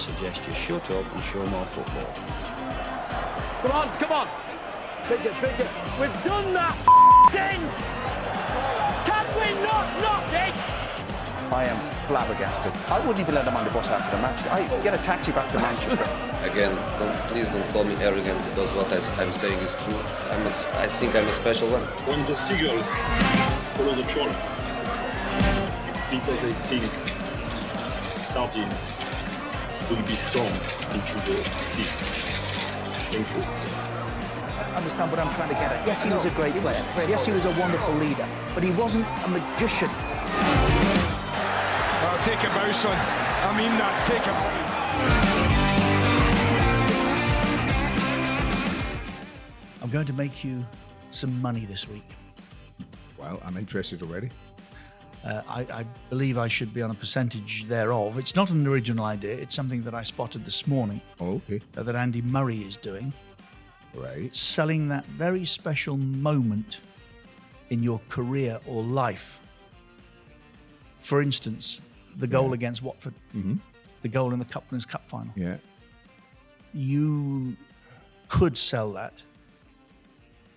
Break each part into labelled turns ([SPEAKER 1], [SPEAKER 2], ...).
[SPEAKER 1] Suggest you shut up and show more football.
[SPEAKER 2] Come on, come on. Bigger, bigger. We've done that thing. Can we not knock it?
[SPEAKER 3] I am flabbergasted. I wouldn't even let him on the bus after the match. I get a taxi back to Manchester.
[SPEAKER 4] Again, don't, please don't call me arrogant because what I, am saying is true. I'm a, I think I'm a special one.
[SPEAKER 5] When the seagulls follow the trawler, it's because they think sardines will be thrown into the sea. Thank you.
[SPEAKER 3] Understand what I'm trying to get at? Yes, he was a great player. Yes, he was a wonderful leader, but he wasn't a magician.
[SPEAKER 6] Oh, take a bow, son. I mean that. Take a bow.
[SPEAKER 7] I'm going to make you some money this week.
[SPEAKER 8] Well, I'm interested already.
[SPEAKER 7] Uh, I, I, believe I should be on a percentage thereof. It's not an original idea. It's something that I spotted this morning.
[SPEAKER 8] Oh, okay.
[SPEAKER 7] Uh, that Andy Murray is doing.
[SPEAKER 8] Right.
[SPEAKER 7] Selling that very special moment in your career or life. For instance, the goal yeah. against Watford,
[SPEAKER 8] mm-hmm.
[SPEAKER 7] the goal in the Cup Winners' Cup final.
[SPEAKER 8] Yeah.
[SPEAKER 7] You could sell that.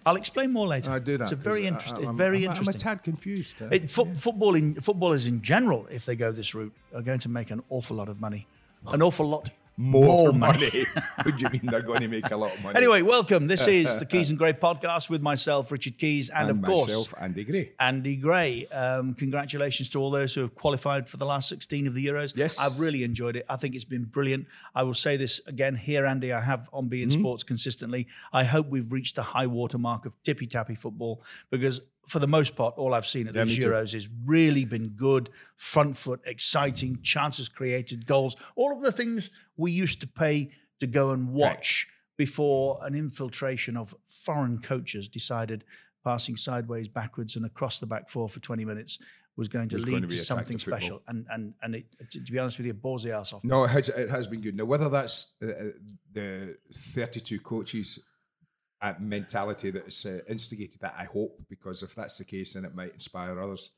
[SPEAKER 7] I'll explain more later.
[SPEAKER 8] I do that.
[SPEAKER 7] It's a very interesting.
[SPEAKER 8] I'm,
[SPEAKER 7] very
[SPEAKER 8] I'm,
[SPEAKER 7] interesting.
[SPEAKER 8] I'm a tad confused. Uh,
[SPEAKER 7] it, fo- football in, footballers in general, if they go this route, are going to make an awful lot of money. An awful lot
[SPEAKER 8] more, more money. money. what you mean they're going to make a lot of money?
[SPEAKER 7] Anyway, welcome. This is the Keys and Gray podcast with myself, Richard Keys, and,
[SPEAKER 8] and
[SPEAKER 7] of course,
[SPEAKER 8] myself, Andy Gray.
[SPEAKER 7] Andy Gray. Um, congratulations to all those who have qualified for the last 16 of the Euros.
[SPEAKER 8] Yes.
[SPEAKER 7] I've really enjoyed it. I think it's been brilliant. I will say this again here, Andy. I have on beIN mm-hmm. sports consistently. I hope we've reached the high water mark of tippy tappy football because for the most part, all I've seen at yeah, these Euros has really been good, front foot, exciting, chances created, goals, all of the things we used to pay to go and watch right. before an infiltration of foreign coaches decided passing sideways, backwards, and across the back four for 20 minutes was going to lead going to, to something special. And and and it, to be honest with you, it bores the ass off.
[SPEAKER 8] No, it has, it has been good. Now, whether that's uh, the 32 coaches mentality that's uh, instigated that. I hope because if that's the case, then it might inspire others.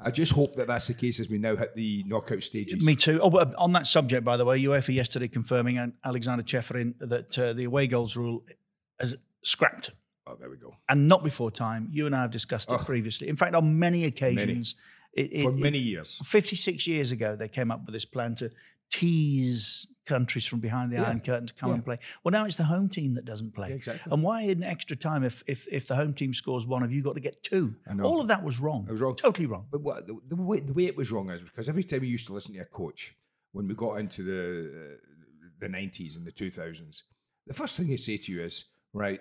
[SPEAKER 8] I just hope that that's the case as we now hit the knockout stages.
[SPEAKER 7] Me too. Oh, on that subject, by the way, UEFA yesterday confirming Aleksander Ceferin that uh, the away goals rule has scrapped.
[SPEAKER 8] Oh, there we go.
[SPEAKER 7] And not before time. You and I have discussed it oh, previously. In fact, on many occasions,
[SPEAKER 8] many. It, it, for many years,
[SPEAKER 7] fifty-six years ago, they came up with this plan to tease countries from behind the yeah. Iron Curtain to come yeah. and play. Well, now it's the home team that doesn't play.
[SPEAKER 8] Yeah, exactly.
[SPEAKER 7] And why in extra time if, if if the home team scores one, have you got to get two? All of that was wrong.
[SPEAKER 8] It was wrong.
[SPEAKER 7] Totally wrong.
[SPEAKER 8] But what, the, the, way, the way it was wrong is because every time we used to listen to a coach, when we got into the uh, the 90s and the 2000s, the first thing he'd say to you is, right,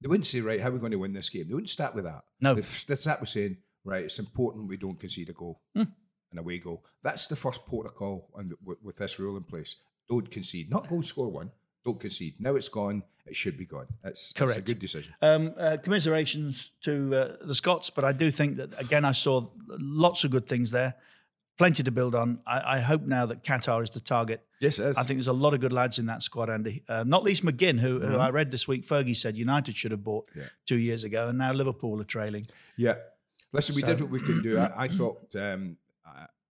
[SPEAKER 8] they wouldn't say, right, how are we going to win this game? They wouldn't start with that.
[SPEAKER 7] No.
[SPEAKER 8] They start with saying, right, it's important we don't concede a goal.
[SPEAKER 7] Mm.
[SPEAKER 8] And away goal. That's the first protocol with, with this rule in place don't concede. Not go score one. Don't concede. Now it's gone. It should be gone. That's,
[SPEAKER 7] Correct.
[SPEAKER 8] That's a good decision.
[SPEAKER 7] Um, uh, commiserations to uh, the Scots, but I do think that again I saw lots of good things there. Plenty to build on. I, I hope now that Qatar is the target.
[SPEAKER 8] Yes, it is.
[SPEAKER 7] I think there's a lot of good lads in that squad, Andy. Uh, not least McGinn, who, mm-hmm. who, I read this week. Fergie said United should have bought yeah. two years ago, and now Liverpool are trailing.
[SPEAKER 8] Yeah. Listen, we so. did what we could do. I, I thought um,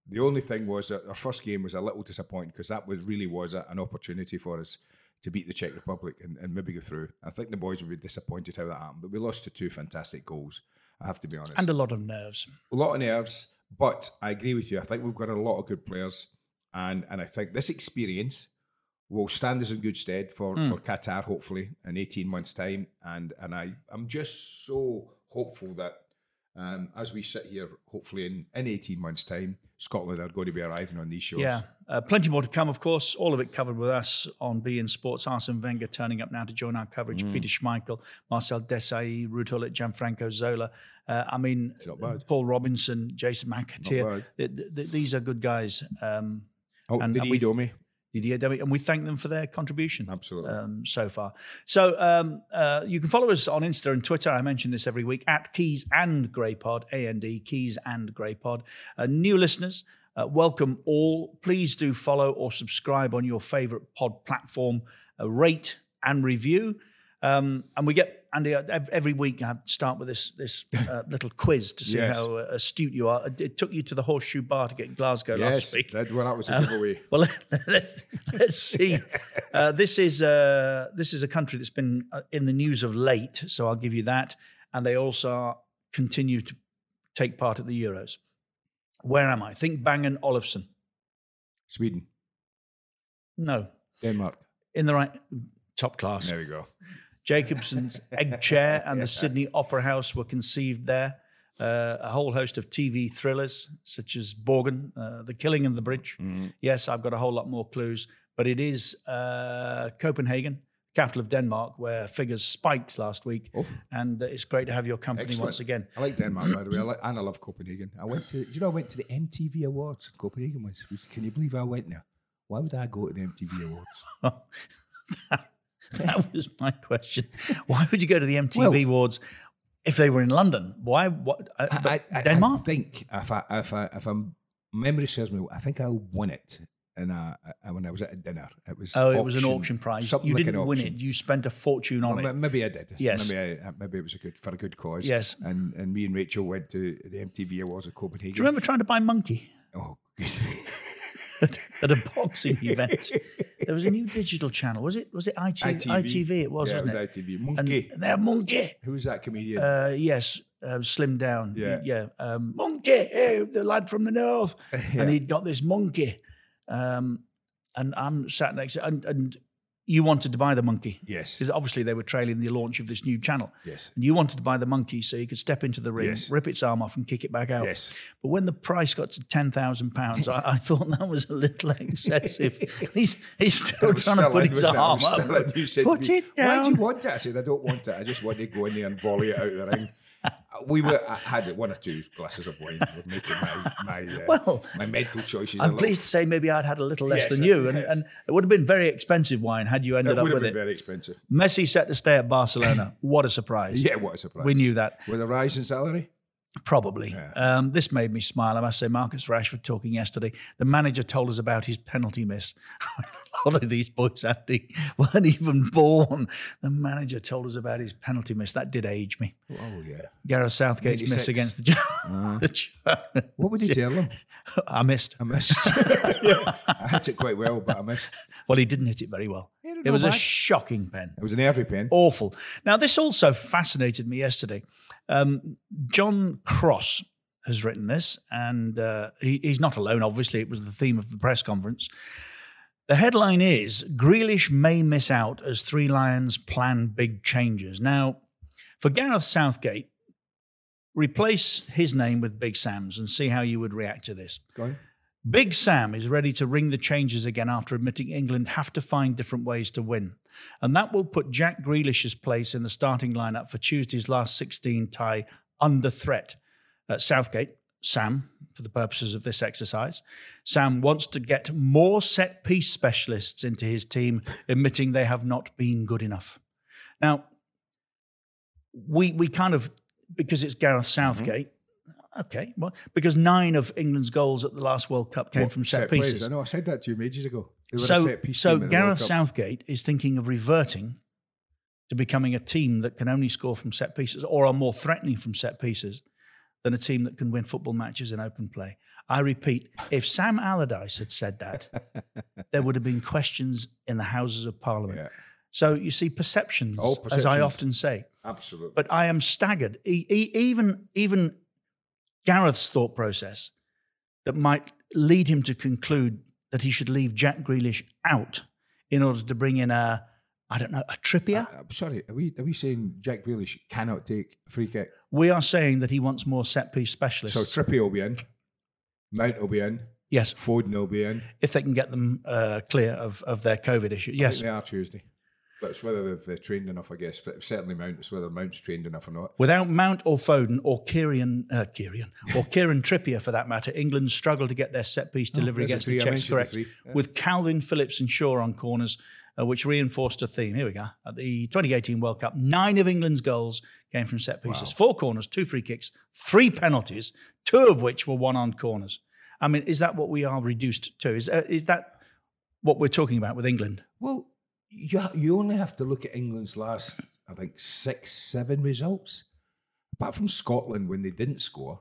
[SPEAKER 8] The only thing was that our first game was a little disappointing because that was really was a, an opportunity for us to beat the Czech Republic and, and maybe go through. I think the boys would be disappointed how that happened, but we lost to two fantastic goals. I have to be honest.
[SPEAKER 7] And a lot of nerves.
[SPEAKER 8] a lot of nerves, but I agree with you. I think we've got a lot of good players, and and I think this experience will stand us in good stead for,
[SPEAKER 7] Hmm.
[SPEAKER 8] for Qatar, hopefully in eighteen months' time. And and I I'm just so hopeful that um, as we sit here, hopefully in in eighteen months' time, Scotland are going to be arriving on these shows.
[SPEAKER 7] Yeah, uh, plenty more to come, of course. All of it covered with us on beIN Sports. Arsene Wenger turning up now to join our coverage.
[SPEAKER 8] Mm.
[SPEAKER 7] Peter Schmeichel, Marcel Desailly, Ruud Gullit, Gianfranco Zola. Uh, I mean. Paul Robinson, Jason McAteer. Th- th- th- these are good guys. Um,
[SPEAKER 8] Oh,
[SPEAKER 7] and-
[SPEAKER 8] did
[SPEAKER 7] and
[SPEAKER 8] he
[SPEAKER 7] we-
[SPEAKER 8] me?
[SPEAKER 7] Didier Domi, and we thank them for their contribution.
[SPEAKER 8] Absolutely.
[SPEAKER 7] Um, so far. So um, uh, you can follow us on Insta and Twitter. I mention this every week at Keys and Gray Pod, A and D, Keys and Gray Pod. Uh, new listeners, uh, welcome all. Please do follow or subscribe on your favorite pod platform, uh, rate and review. Um, and we get Andy uh, every week. I start with this this uh, little quiz to see
[SPEAKER 8] Yes.
[SPEAKER 7] how uh, astute you are. It took you to the Horseshoe Bar to get Glasgow
[SPEAKER 8] Yes,
[SPEAKER 7] last week.
[SPEAKER 8] that, well, that was a
[SPEAKER 7] Um,
[SPEAKER 8] giveaway.
[SPEAKER 7] Well, let's, let's see. Uh, this is uh, this is a country that's been uh, in the news of late, so I'll give you that. And they also continue to take part at the Euros. Where am I? Think Bang Olufsen.
[SPEAKER 8] Sweden,
[SPEAKER 7] No,
[SPEAKER 8] Denmark.
[SPEAKER 7] in the right top class.
[SPEAKER 8] There we go.
[SPEAKER 7] Jacobsen's Egg Chair and the Sydney Opera House were conceived there. Uh, a whole host of TV thrillers such as Borgen, uh, The Killing in the Bridge. Yes, I've got a whole lot more clues, but it is uh, Copenhagen, capital of Denmark, where figures spiked last week. And uh, it's great to have your company
[SPEAKER 8] Excellent.
[SPEAKER 7] once again.
[SPEAKER 8] I like Denmark, by the way. I like, and I love Copenhagen. I went to, do you know, I went to the MTV Awards in Copenhagen once. Can you believe I went there? Why would I go to the MTV Awards?
[SPEAKER 7] That was my question. Why would you go to the MTV Awards if they were in London? Why? What? Uh,
[SPEAKER 8] I, I,
[SPEAKER 7] Denmark?
[SPEAKER 8] I think if I, if I, if I'm, memory serves me, I think I won it. And uh, when I was at a dinner, it was
[SPEAKER 7] Oh, it was an auction prize. You
[SPEAKER 8] like
[SPEAKER 7] didn't win it. You spent a fortune on
[SPEAKER 8] Well,
[SPEAKER 7] it.
[SPEAKER 8] Maybe I did.
[SPEAKER 7] Yes.
[SPEAKER 8] Maybe I, maybe it was a good for a good cause.
[SPEAKER 7] Yes.
[SPEAKER 8] And and me and Rachel went to the MTV Awards in Copenhagen.
[SPEAKER 7] Do you remember trying to buy Monkey
[SPEAKER 8] Oh, good.
[SPEAKER 7] at a boxing event? There was a new digital channel. Was it? Was it ITV? ITV. it was,
[SPEAKER 8] yeah,
[SPEAKER 7] wasn't
[SPEAKER 8] it
[SPEAKER 7] it?
[SPEAKER 8] was ITV.
[SPEAKER 7] And
[SPEAKER 8] Monkey.
[SPEAKER 7] they're Monkey.
[SPEAKER 8] Who was that comedian?
[SPEAKER 7] Uh, yes, uh, slimmed down.
[SPEAKER 8] Yeah.
[SPEAKER 7] yeah. Um, monkey, hey, the lad from the north, and he'd got this monkey. Um, and I'm sat next, to, and, and you wanted to buy the monkey.
[SPEAKER 8] Yes.
[SPEAKER 7] Because obviously they were trailing the launch of this new channel.
[SPEAKER 8] Yes.
[SPEAKER 7] And you wanted to buy the monkey so you could step into the ring,
[SPEAKER 8] Yes.
[SPEAKER 7] rip its arm off, and kick it back out.
[SPEAKER 8] Yes.
[SPEAKER 7] But when the price got to ten thousand pounds, I, I thought that was a little excessive. he's he's still trying to put his
[SPEAKER 8] wasn't it? I
[SPEAKER 7] arm up.
[SPEAKER 8] in. You said
[SPEAKER 7] Put it
[SPEAKER 8] Why do you want it? I said, I don't want it. I just want to go in there and volley it out of the ring. We were I had one or two glasses of wine. We're making my my uh,
[SPEAKER 7] Well,
[SPEAKER 8] my mental choices.
[SPEAKER 7] I'm pleased to say maybe I'd had a little less
[SPEAKER 8] Yes,
[SPEAKER 7] than you, and,
[SPEAKER 8] yes.
[SPEAKER 7] and it would have been very expensive wine had you ended
[SPEAKER 8] It
[SPEAKER 7] up
[SPEAKER 8] would have
[SPEAKER 7] with
[SPEAKER 8] been
[SPEAKER 7] it.
[SPEAKER 8] very expensive.
[SPEAKER 7] Messi set to stay at Barcelona. what a surprise!
[SPEAKER 8] Yeah, what a surprise.
[SPEAKER 7] We knew that.
[SPEAKER 8] With a rise in salary?
[SPEAKER 7] Probably. Um, this made me smile. I must say, Marcus Rashford talking yesterday. The manager told us about his penalty miss. A lot of these boys, Andy, weren't even born. The manager told us about his penalty miss. That did age me.
[SPEAKER 8] Oh, yeah.
[SPEAKER 7] Gareth Southgate's miss against the, the Germans.
[SPEAKER 8] What would he tell them?
[SPEAKER 7] I missed.
[SPEAKER 8] I missed. I hit it quite well, but I missed.
[SPEAKER 7] Well, he didn't hit it very well. It
[SPEAKER 8] know
[SPEAKER 7] was a shocking pen.
[SPEAKER 8] It was an every pen.
[SPEAKER 7] awful. Now, this also fascinated me yesterday. Um, John Cross has written this, and uh, he, he's not alone, obviously. It was the theme of the press conference. The headline is Grealish may miss out as Three Lions plan big changes. Now, for Gareth Southgate, replace his name with Big Sam's and see how you would react to this.
[SPEAKER 8] Go on.
[SPEAKER 7] Big Sam is ready to ring the changes again after admitting England have to find different ways to win. And that will put Jack Grealish's place in the starting lineup for Tuesday's last 16 tie under threat. At Southgate, Sam, for the purposes of this exercise, Sam wants to get more set piece specialists into his team, admitting they have not been good enough. Now, we we kind of because it's Gareth mm-hmm. Southgate. Okay, well, because nine of England's goals at the last World Cup came
[SPEAKER 8] What,
[SPEAKER 7] from set,
[SPEAKER 8] plays?
[SPEAKER 7] pieces.
[SPEAKER 8] I know, I said that to you ages ago.
[SPEAKER 7] So, so
[SPEAKER 8] team in the World
[SPEAKER 7] Gareth Southgate is thinking of reverting to becoming a team that can only score from set pieces or are more threatening from set pieces than a team that can win football matches in open play. I repeat, if Sam Allardyce had said that, there would have been questions in the Houses of Parliament.
[SPEAKER 8] Yeah.
[SPEAKER 7] So you see, perceptions,
[SPEAKER 8] Oh,
[SPEAKER 7] as I often say.
[SPEAKER 8] Absolutely.
[SPEAKER 7] But I am staggered. E- e- even even Gareth's thought process that might lead him to conclude that he should leave Jack Grealish out in order to bring in a, I don't know, a Trippier.
[SPEAKER 8] Uh, sorry, are we are we saying Jack Grealish cannot take a free kick?
[SPEAKER 7] we are saying that he wants more set piece specialists.
[SPEAKER 8] So Trippier will be in, Mount will be in,
[SPEAKER 7] yes,
[SPEAKER 8] Foden will be in.
[SPEAKER 7] if they can get them uh, clear of, of their COVID issue. Yes,
[SPEAKER 8] they are Tuesday. But it's whether they've trained enough, I guess. But certainly Mount, it's whether Mount's trained enough or not.
[SPEAKER 7] Without Mount or Foden or Kieran, uh, Kieran or Kieran Trippier for that matter, England struggled to get their set piece delivery
[SPEAKER 8] Oh,
[SPEAKER 7] against
[SPEAKER 8] the
[SPEAKER 7] the Czechs
[SPEAKER 8] mentioned the
[SPEAKER 7] correct.
[SPEAKER 8] yeah.
[SPEAKER 7] With Kalvin Phillips and Shaw on corners, uh, which reinforced a theme. Here we go. At the 2018 World Cup, nine of England's goals came from set pieces: four corners, two free kicks, three penalties, two of which were one on corners. I mean, is that what we are reduced to? Is uh, is that what we're talking about with England?
[SPEAKER 8] Well, you you only have to look at England's last, I think, six, seven results. Apart from Scotland, when they didn't score,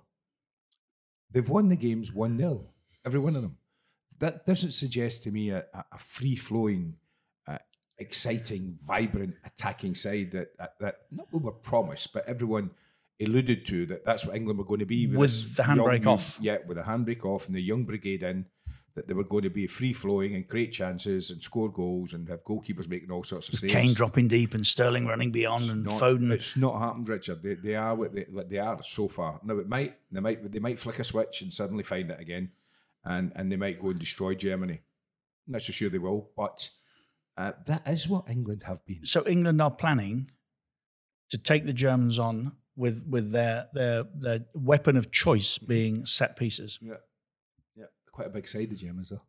[SPEAKER 8] they've won the games 1 0, every one of them. That doesn't suggest to me a, a free flowing, uh, exciting, vibrant, attacking side that, that, that not we were promised, but everyone alluded to that that's what England were going to be
[SPEAKER 7] With
[SPEAKER 8] this
[SPEAKER 7] the handbrake
[SPEAKER 8] young-
[SPEAKER 7] off.
[SPEAKER 8] Yeah, with the handbrake off and the young brigade in, that they were going to be free flowing and create chances and score goals and have goalkeepers making all sorts of saves.
[SPEAKER 7] Kane dropping deep and Sterling running beyond and
[SPEAKER 8] Not-
[SPEAKER 7] Foden.
[SPEAKER 8] It's not happened, Richard. They, they are what they, what they are so far. Now it might they might they might flick a switch and suddenly find it again, and and they might go and destroy Germany. I'm not so sure they will, but uh, that is what England have been.
[SPEAKER 7] so England are planning to take the Germans on with with their their their weapon of choice being set pieces.
[SPEAKER 8] Yeah, quite a big side the Germans though.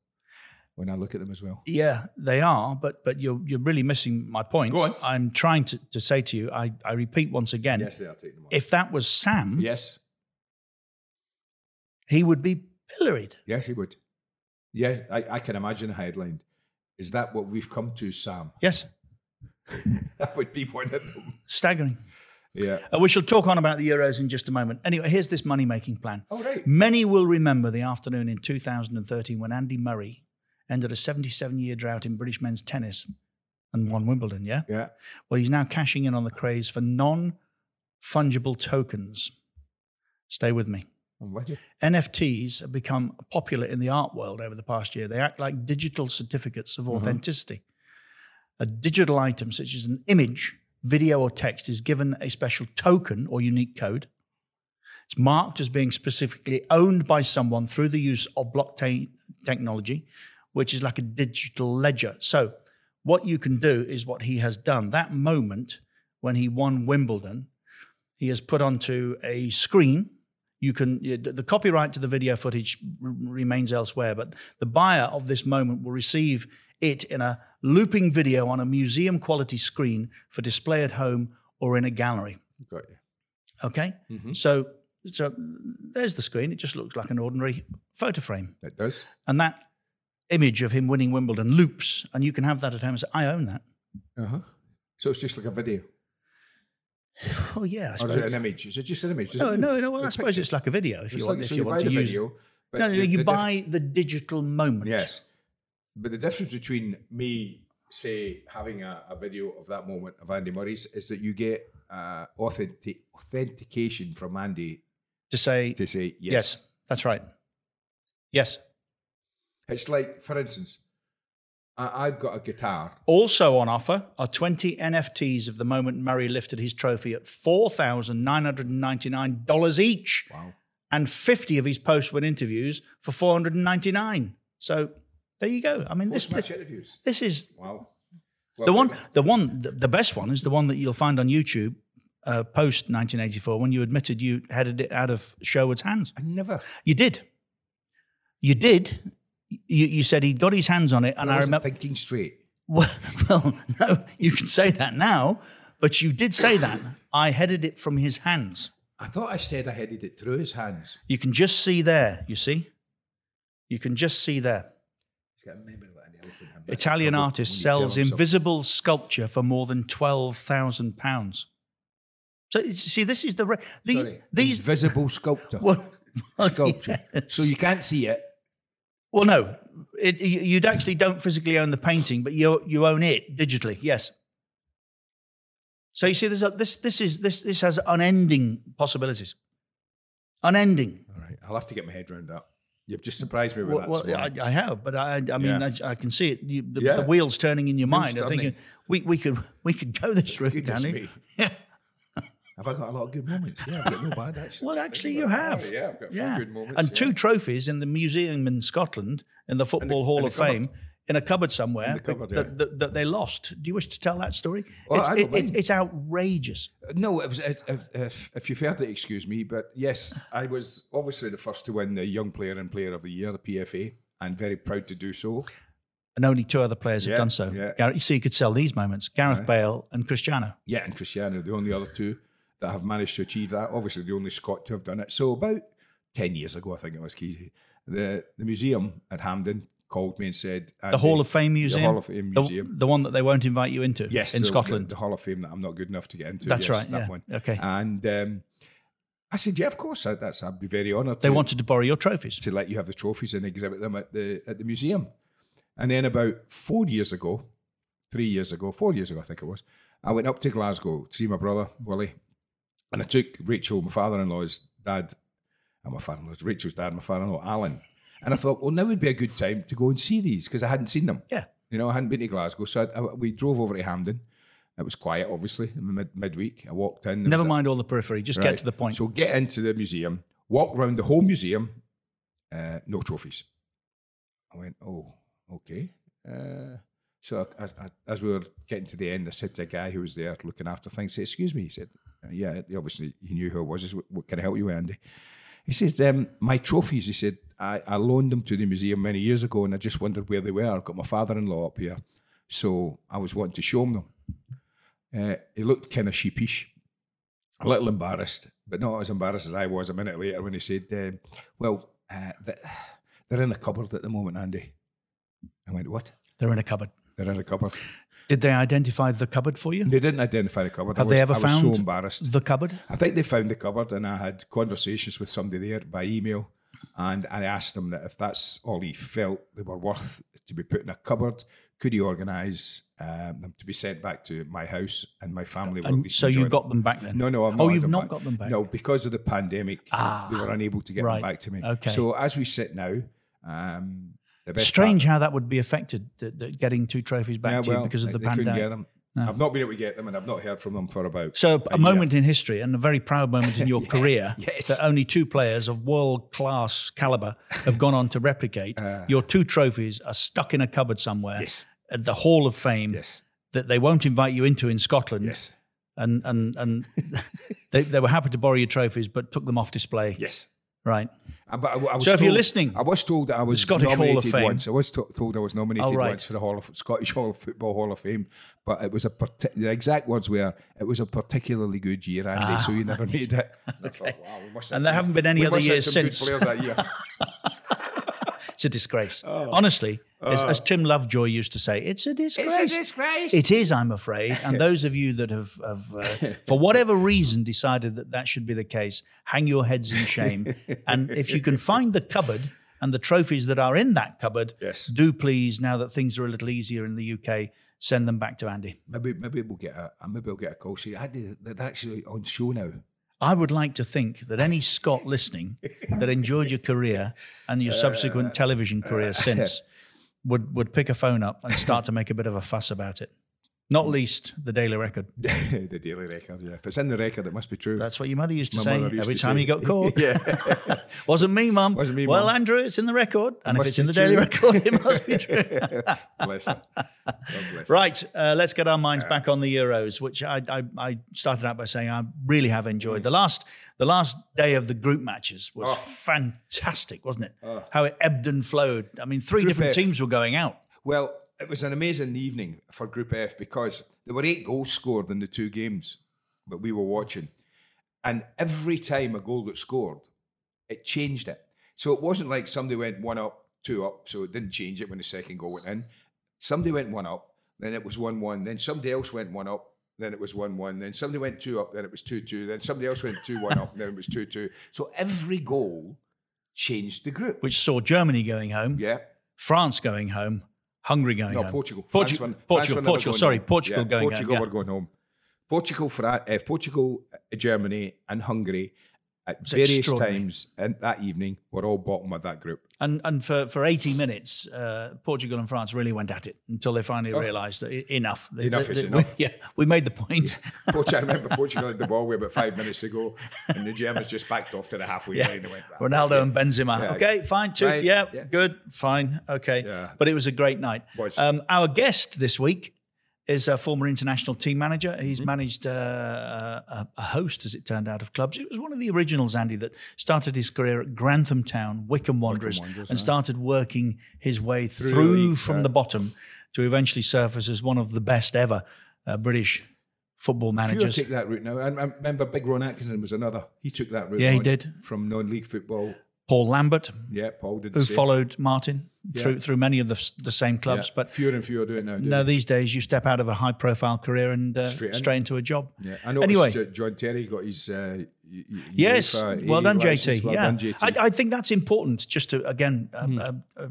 [SPEAKER 8] When I look at them as well.
[SPEAKER 7] Yeah, they are, but but you're you're really missing my point.
[SPEAKER 8] Go on.
[SPEAKER 7] I'm trying to, to say to you, I, I repeat once again,
[SPEAKER 8] Yes, they are taking them on.
[SPEAKER 7] if that was Sam,
[SPEAKER 8] yes,
[SPEAKER 7] he would be pilloried.
[SPEAKER 8] yes, he would. Yeah, I, I can imagine a headline. Is that what we've come to, Sam?
[SPEAKER 7] Yes,
[SPEAKER 8] that would be one of them.
[SPEAKER 7] staggering.
[SPEAKER 8] Yeah.
[SPEAKER 7] Uh, we shall talk on about the Euros in just a moment. Anyway, here's this money making plan.
[SPEAKER 8] Oh, right.
[SPEAKER 7] Many will remember the afternoon in 2013 when Andy Murray ended a 77 year drought in British men's tennis and won Wimbledon, yeah?
[SPEAKER 8] Yeah.
[SPEAKER 7] Well, he's now cashing in on the craze for non fungible tokens. Stay with me.
[SPEAKER 8] I'm with you.
[SPEAKER 7] NFTs have become popular in the art world over the past year. They act like digital certificates of authenticity. A digital item, such as an image, video, or text, is given a special token or unique code. It's marked as being specifically owned by someone through the use of blockchain technology, which is like a digital ledger. So, what you can do is what he has done. That moment when he won Wimbledon, he has put onto a screen. You can the copyright to the video footage remains elsewhere, but the buyer of this moment will receive it in a looping video on a museum quality screen for display at home or in a gallery.
[SPEAKER 8] Got you.
[SPEAKER 7] Okay, so so there's the screen. It just looks like an ordinary photo frame,
[SPEAKER 8] It does.
[SPEAKER 7] and that image of him winning Wimbledon loops, and you can have that at home and say, "I own that."
[SPEAKER 8] Uh huh. So it's just like a video.
[SPEAKER 7] Oh yeah, I
[SPEAKER 8] Or is it an image? Is it just an image? Does
[SPEAKER 7] No,
[SPEAKER 8] it
[SPEAKER 7] no, no. Well, I suppose
[SPEAKER 8] picture?
[SPEAKER 7] it's like a video if
[SPEAKER 8] It's
[SPEAKER 7] you
[SPEAKER 8] like-
[SPEAKER 7] want.
[SPEAKER 8] so
[SPEAKER 7] if you,
[SPEAKER 8] buy
[SPEAKER 7] want to use.
[SPEAKER 8] video,
[SPEAKER 7] no, no, you
[SPEAKER 8] the
[SPEAKER 7] buy the digital moment.
[SPEAKER 8] Yes. But the difference between me, say, having a, a video of that moment of Andy Murray's is that you get uh, authentic, authentication from Andy
[SPEAKER 7] To say
[SPEAKER 8] to say yes.
[SPEAKER 7] yes. that's right. Yes.
[SPEAKER 8] It's like, for instance, I, I've got a guitar.
[SPEAKER 7] Also on offer are 20 NFTs of the moment Murray lifted his trophy at $4,999 each.
[SPEAKER 8] Wow.
[SPEAKER 7] And 50 of his post-win interviews for 499. So there you go. I mean, this, this is
[SPEAKER 8] Wow.
[SPEAKER 7] the one, the one, the, the best one is the one that you'll find on YouTube uh, post 1984 when you admitted you headed it out of Sherwood's hands.
[SPEAKER 8] I never.
[SPEAKER 7] You did. You did. You, you said he got his hands on it, and
[SPEAKER 8] I
[SPEAKER 7] I remember.
[SPEAKER 8] thinking straight.
[SPEAKER 7] Well, well, no, you can say that now, but you did say that. I headed it from his hands.
[SPEAKER 8] I thought I said I headed it through his hands.
[SPEAKER 7] You can just see there, you see? You can just see there. Italian artist
[SPEAKER 8] when you tell
[SPEAKER 7] sells invisible sculpture for more than £12,000. So see, this is the re- the,
[SPEAKER 8] Sorry,
[SPEAKER 7] these
[SPEAKER 8] invisible sculptor.
[SPEAKER 7] well,
[SPEAKER 8] sculpture. So you can't see it.
[SPEAKER 7] well, no, it, you, you'd actually don't physically own the painting, but you you own it digitally. Yes. So you see, there's a, this this is this this has unending possibilities. Unending.
[SPEAKER 8] All right, I'll have to get my head around that. You've just surprised me with
[SPEAKER 7] Well,
[SPEAKER 8] that.
[SPEAKER 7] well. I, I have, but I, I mean,
[SPEAKER 8] Yeah.
[SPEAKER 7] I, I can see it. You, the,
[SPEAKER 8] Yeah.
[SPEAKER 7] the wheels turning in your mind. I'm thinking we, we could we could go this route,
[SPEAKER 8] Goodness
[SPEAKER 7] Danny.
[SPEAKER 8] me.
[SPEAKER 7] Yeah.
[SPEAKER 8] Have I got a lot of good moments? Yeah, I've got no bad actually.
[SPEAKER 7] Well, actually, you have.
[SPEAKER 8] Yeah, I've got few
[SPEAKER 7] yeah.
[SPEAKER 8] good moments.
[SPEAKER 7] and
[SPEAKER 8] yeah.
[SPEAKER 7] two trophies in the museum in Scotland, in the Football Hall of
[SPEAKER 8] Fame. cupboard.
[SPEAKER 7] In a cupboard somewhere
[SPEAKER 8] the cupboard,
[SPEAKER 7] that,
[SPEAKER 8] yeah.
[SPEAKER 7] that, that they lost. Do you wish to tell that story?
[SPEAKER 8] Well,
[SPEAKER 7] it's, it-
[SPEAKER 8] don't
[SPEAKER 7] it-
[SPEAKER 8] mind.
[SPEAKER 7] it's outrageous.
[SPEAKER 8] No, it was, it, if, if, if you've heard it, excuse me, but yes, I was obviously the first to win the Young Player and Player of the Year, the PFA, and very proud to do so.
[SPEAKER 7] And only two other players
[SPEAKER 8] Yeah,
[SPEAKER 7] have done so.
[SPEAKER 8] yeah.
[SPEAKER 7] Gareth, you see, you could sell these moments: Gareth
[SPEAKER 8] Aye.
[SPEAKER 7] Bale and Cristiano.
[SPEAKER 8] Yeah, and Cristiano, the only other two that have managed to achieve that. Obviously, the only Scot to have done it. So about ten years ago, I think it was, Keith, the the museum at Hampden called me and said
[SPEAKER 7] The Hall of Fame
[SPEAKER 8] the
[SPEAKER 7] museum.
[SPEAKER 8] Hall of Fame
[SPEAKER 7] The-
[SPEAKER 8] museum.
[SPEAKER 7] The, one that they won't invite you into.
[SPEAKER 8] Yes,
[SPEAKER 7] in
[SPEAKER 8] the-
[SPEAKER 7] Scotland.
[SPEAKER 8] the, the Hall of Fame that I'm not good enough to get into.
[SPEAKER 7] That's
[SPEAKER 8] yes,
[SPEAKER 7] right,
[SPEAKER 8] That
[SPEAKER 7] yeah.
[SPEAKER 8] one.
[SPEAKER 7] Okay.
[SPEAKER 8] And um, I said, yeah, of course. I, that's I'd be very honoured.
[SPEAKER 7] they
[SPEAKER 8] to,
[SPEAKER 7] wanted to borrow your trophies.
[SPEAKER 8] to let you have the trophies and exhibit them at the at the museum. And then about four years ago, three years ago, four years ago, I think it was, I went up to Glasgow to see my brother Willie, and I took Rachel, my father-in-law's dad, and my father-in-law's Rachel's dad, my father-in-law Alan, and I thought, well, now would be a good time to go and see these because I hadn't seen them.
[SPEAKER 7] Yeah.
[SPEAKER 8] You know, I hadn't been to Glasgow, so I, I- we drove over to Hampden. It was quiet, obviously, mid, midweek. I walked in.
[SPEAKER 7] Never
[SPEAKER 8] was a-
[SPEAKER 7] mind all the periphery. Just
[SPEAKER 8] Right.
[SPEAKER 7] get to the point.
[SPEAKER 8] So get into the museum, walk around the whole museum, uh, no trophies. I went, oh, okay. Uh, so as, as- as we were getting to the end, I said to a guy who was there looking after things, say, excuse me. He said, "Uh, yeah, obviously he knew who I was. He said, what can I help you Andy? He says, um, my trophies, he said, I, I loaned them to the museum many years ago and I just wondered where they were. I've got my father-in-law up here. So I was wanting to show him them. Uh, he looked kind of sheepish a little embarrassed, but not as embarrassed as I was a minute later when he said, um, "Well, uh, they're in a cupboard at the moment, Andy." I went, "What?
[SPEAKER 7] They're in a cupboard.
[SPEAKER 8] They're in a cupboard?"
[SPEAKER 7] Did they identify the cupboard for you?
[SPEAKER 8] They didn't identify the cupboard. I
[SPEAKER 7] Have they ever
[SPEAKER 8] I was
[SPEAKER 7] found
[SPEAKER 8] so embarrassed?
[SPEAKER 7] the cupboard?
[SPEAKER 8] I think they found the cupboard, and I had conversations with somebody there by email, and I asked them that if that's all he felt they were worth to be put in a cupboard, could he organise um, them to be sent back to my house and my family?
[SPEAKER 7] And so you got them back then?
[SPEAKER 8] No, no, I'm
[SPEAKER 7] Oh, you've not got them back?
[SPEAKER 8] No, because of the pandemic,
[SPEAKER 7] Ah,
[SPEAKER 8] they were unable to get
[SPEAKER 7] right.
[SPEAKER 8] them back to me.
[SPEAKER 7] Okay.
[SPEAKER 8] So as we sit now, um,
[SPEAKER 7] Strange
[SPEAKER 8] part-
[SPEAKER 7] how that would be affected, that, that getting two trophies back
[SPEAKER 8] Yeah,
[SPEAKER 7] to you because of the pandemic. No.
[SPEAKER 8] I've not been able to get them, and I've not heard from them for about
[SPEAKER 7] So, a,
[SPEAKER 8] year.
[SPEAKER 7] moment in history and a very proud moment in your
[SPEAKER 8] Yeah,
[SPEAKER 7] career
[SPEAKER 8] yes.
[SPEAKER 7] that only two players of world class caliber have gone on to replicate. your two trophies are stuck in a cupboard somewhere
[SPEAKER 8] Uh. Yes.
[SPEAKER 7] at the Hall of Fame
[SPEAKER 8] Yes.
[SPEAKER 7] that they won't invite you into in Scotland.
[SPEAKER 8] Yes.
[SPEAKER 7] And, and, and they, they were happy to borrow your trophies, but took them off display.
[SPEAKER 8] Yes.
[SPEAKER 7] Right.
[SPEAKER 8] Uh, But I, I was
[SPEAKER 7] So if you're listening,
[SPEAKER 8] I was told that I was
[SPEAKER 7] Scottish Hall of
[SPEAKER 8] nominated
[SPEAKER 7] Fame.
[SPEAKER 8] once. I was to- told I was nominated
[SPEAKER 7] Oh, right.
[SPEAKER 8] once for the Hall of Scottish Hall of Football Hall of Fame, but it was a parti- the exact words were it was a particularly good year, Andy. so you never made it. I thought, wow, we must have
[SPEAKER 7] Ah. And there
[SPEAKER 8] some-
[SPEAKER 7] haven't been any
[SPEAKER 8] we
[SPEAKER 7] other
[SPEAKER 8] must have
[SPEAKER 7] years
[SPEAKER 8] some good
[SPEAKER 7] since.
[SPEAKER 8] players that year.
[SPEAKER 7] It's a disgrace.
[SPEAKER 8] Oh.
[SPEAKER 7] Honestly, as, as Tim Lovejoy used to say, it's a disgrace.
[SPEAKER 8] It's a disgrace.
[SPEAKER 7] It is, I'm afraid. And those of you that have, have uh, for whatever reason, decided that that should be the case, hang your heads in shame. and if you can find the cupboard and the trophies that are in that cupboard,
[SPEAKER 8] Yes.
[SPEAKER 7] do please, now that things are a little easier in the UK, send them back to Andy.
[SPEAKER 8] Maybe maybe we'll get a maybe we'll get a call. See, Andy, they're actually on show now.
[SPEAKER 7] I would like to think that any Scot listening that enjoyed your career and your subsequent television career uh, since would, would pick a phone up and start to make a bit of a fuss about it. Not least the Daily Record.
[SPEAKER 8] the Daily Record. Yeah, if it's in the record, it must be true.
[SPEAKER 7] That's what your mother used to
[SPEAKER 8] My
[SPEAKER 7] say
[SPEAKER 8] used
[SPEAKER 7] every
[SPEAKER 8] to
[SPEAKER 7] time
[SPEAKER 8] say.
[SPEAKER 7] you got caught.
[SPEAKER 8] yeah.
[SPEAKER 7] Wasn't me, mum.
[SPEAKER 8] Wasn't me,
[SPEAKER 7] Well,
[SPEAKER 8] Mum.
[SPEAKER 7] Andrew, it's in the record. And if it's in the Daily. Record, it must be true.
[SPEAKER 8] bless her. Bless her.
[SPEAKER 7] Right, uh, let's get our minds back on the Euros, which I, I, I started out by saying I really have enjoyed. The last the last day of the group matches was
[SPEAKER 8] Oh.
[SPEAKER 7] fantastic, wasn't it? How it ebbed and flowed. I mean, three different
[SPEAKER 8] F.
[SPEAKER 7] teams were going out.
[SPEAKER 8] Well, it was an amazing evening for Group F because there were eight goals scored in the two games that we were watching. And every time a goal got scored, it changed it. So it wasn't like somebody went one up, two up, so it didn't change it when the second goal went in. Somebody went one up, then it was 1 1, then somebody else went one up, then it was 1 1. Then somebody went 2 up, then it was 2 2. Then somebody else went 2 1 up, then it was 2 2. So every goal changed the group.
[SPEAKER 7] Which saw Germany going home,
[SPEAKER 8] Yeah.
[SPEAKER 7] France going home, Hungary going
[SPEAKER 8] No,
[SPEAKER 7] home.
[SPEAKER 8] Portugal.
[SPEAKER 7] Portu-
[SPEAKER 8] France
[SPEAKER 7] Portugal. Portugal. Sorry,
[SPEAKER 8] home.
[SPEAKER 7] Portugal
[SPEAKER 8] Yeah,
[SPEAKER 7] going
[SPEAKER 8] Portugal
[SPEAKER 7] home.
[SPEAKER 8] were going home. Portugal, Fra- uh, Portugal, uh, Germany, and Hungary at
[SPEAKER 7] It's
[SPEAKER 8] various times in that evening were all bottom of that group.
[SPEAKER 7] And and for, for 80 minutes, uh, Portugal and France really went at it until they finally
[SPEAKER 8] Oh.
[SPEAKER 7] realised that enough. They-
[SPEAKER 8] Enough
[SPEAKER 7] they-
[SPEAKER 8] is
[SPEAKER 7] they-
[SPEAKER 8] enough.
[SPEAKER 7] yeah, we made the point.
[SPEAKER 8] Portugal, I remember Portugal had the ball with about five minutes to go, and the Germans just backed off to the halfway
[SPEAKER 7] Yeah.
[SPEAKER 8] line and went, "Ah,
[SPEAKER 7] Ronaldo
[SPEAKER 8] okay."
[SPEAKER 7] and Benzema.
[SPEAKER 8] Yeah.
[SPEAKER 7] Okay, fine, two.
[SPEAKER 8] Right,
[SPEAKER 7] Yeah,
[SPEAKER 8] yeah.
[SPEAKER 7] good, fine. Okay.
[SPEAKER 8] Yeah.
[SPEAKER 7] But it was a great night. Um, our guest this week is a former international team manager.
[SPEAKER 8] Mm-hmm.
[SPEAKER 7] He's managed uh, a, a host, as it turned out, of clubs. It was one of the originals, Andy, that started his career at Grantham Town, Wycombe Wanderers,
[SPEAKER 8] Wanderers,
[SPEAKER 7] and started working his way through,
[SPEAKER 8] leagues,
[SPEAKER 7] from
[SPEAKER 8] uh,
[SPEAKER 7] the bottom to eventually surface as one of the best ever uh, British football managers.
[SPEAKER 8] take that route now. And I remember Big Ron Atkinson was another. He took that route.
[SPEAKER 7] Yeah, he did.
[SPEAKER 8] From non league football.
[SPEAKER 7] Paul Lambert,
[SPEAKER 8] Yeah, Paul did
[SPEAKER 7] who followed Martin
[SPEAKER 8] Yeah.
[SPEAKER 7] through through many of the, the same clubs,
[SPEAKER 8] Yeah,
[SPEAKER 7] but
[SPEAKER 8] fewer and fewer do it now. do
[SPEAKER 7] No,
[SPEAKER 8] they?
[SPEAKER 7] these days you step out of a high profile career and uh,
[SPEAKER 8] Straight
[SPEAKER 7] straight, into a job.
[SPEAKER 8] Yeah, I know.
[SPEAKER 7] Anyway,
[SPEAKER 8] John Terry got his. Uh, y-
[SPEAKER 7] Yes, well done. JT.
[SPEAKER 8] Well
[SPEAKER 7] yeah,
[SPEAKER 8] done, JT.
[SPEAKER 7] I, I think that's important. Just to again um, uh, uh,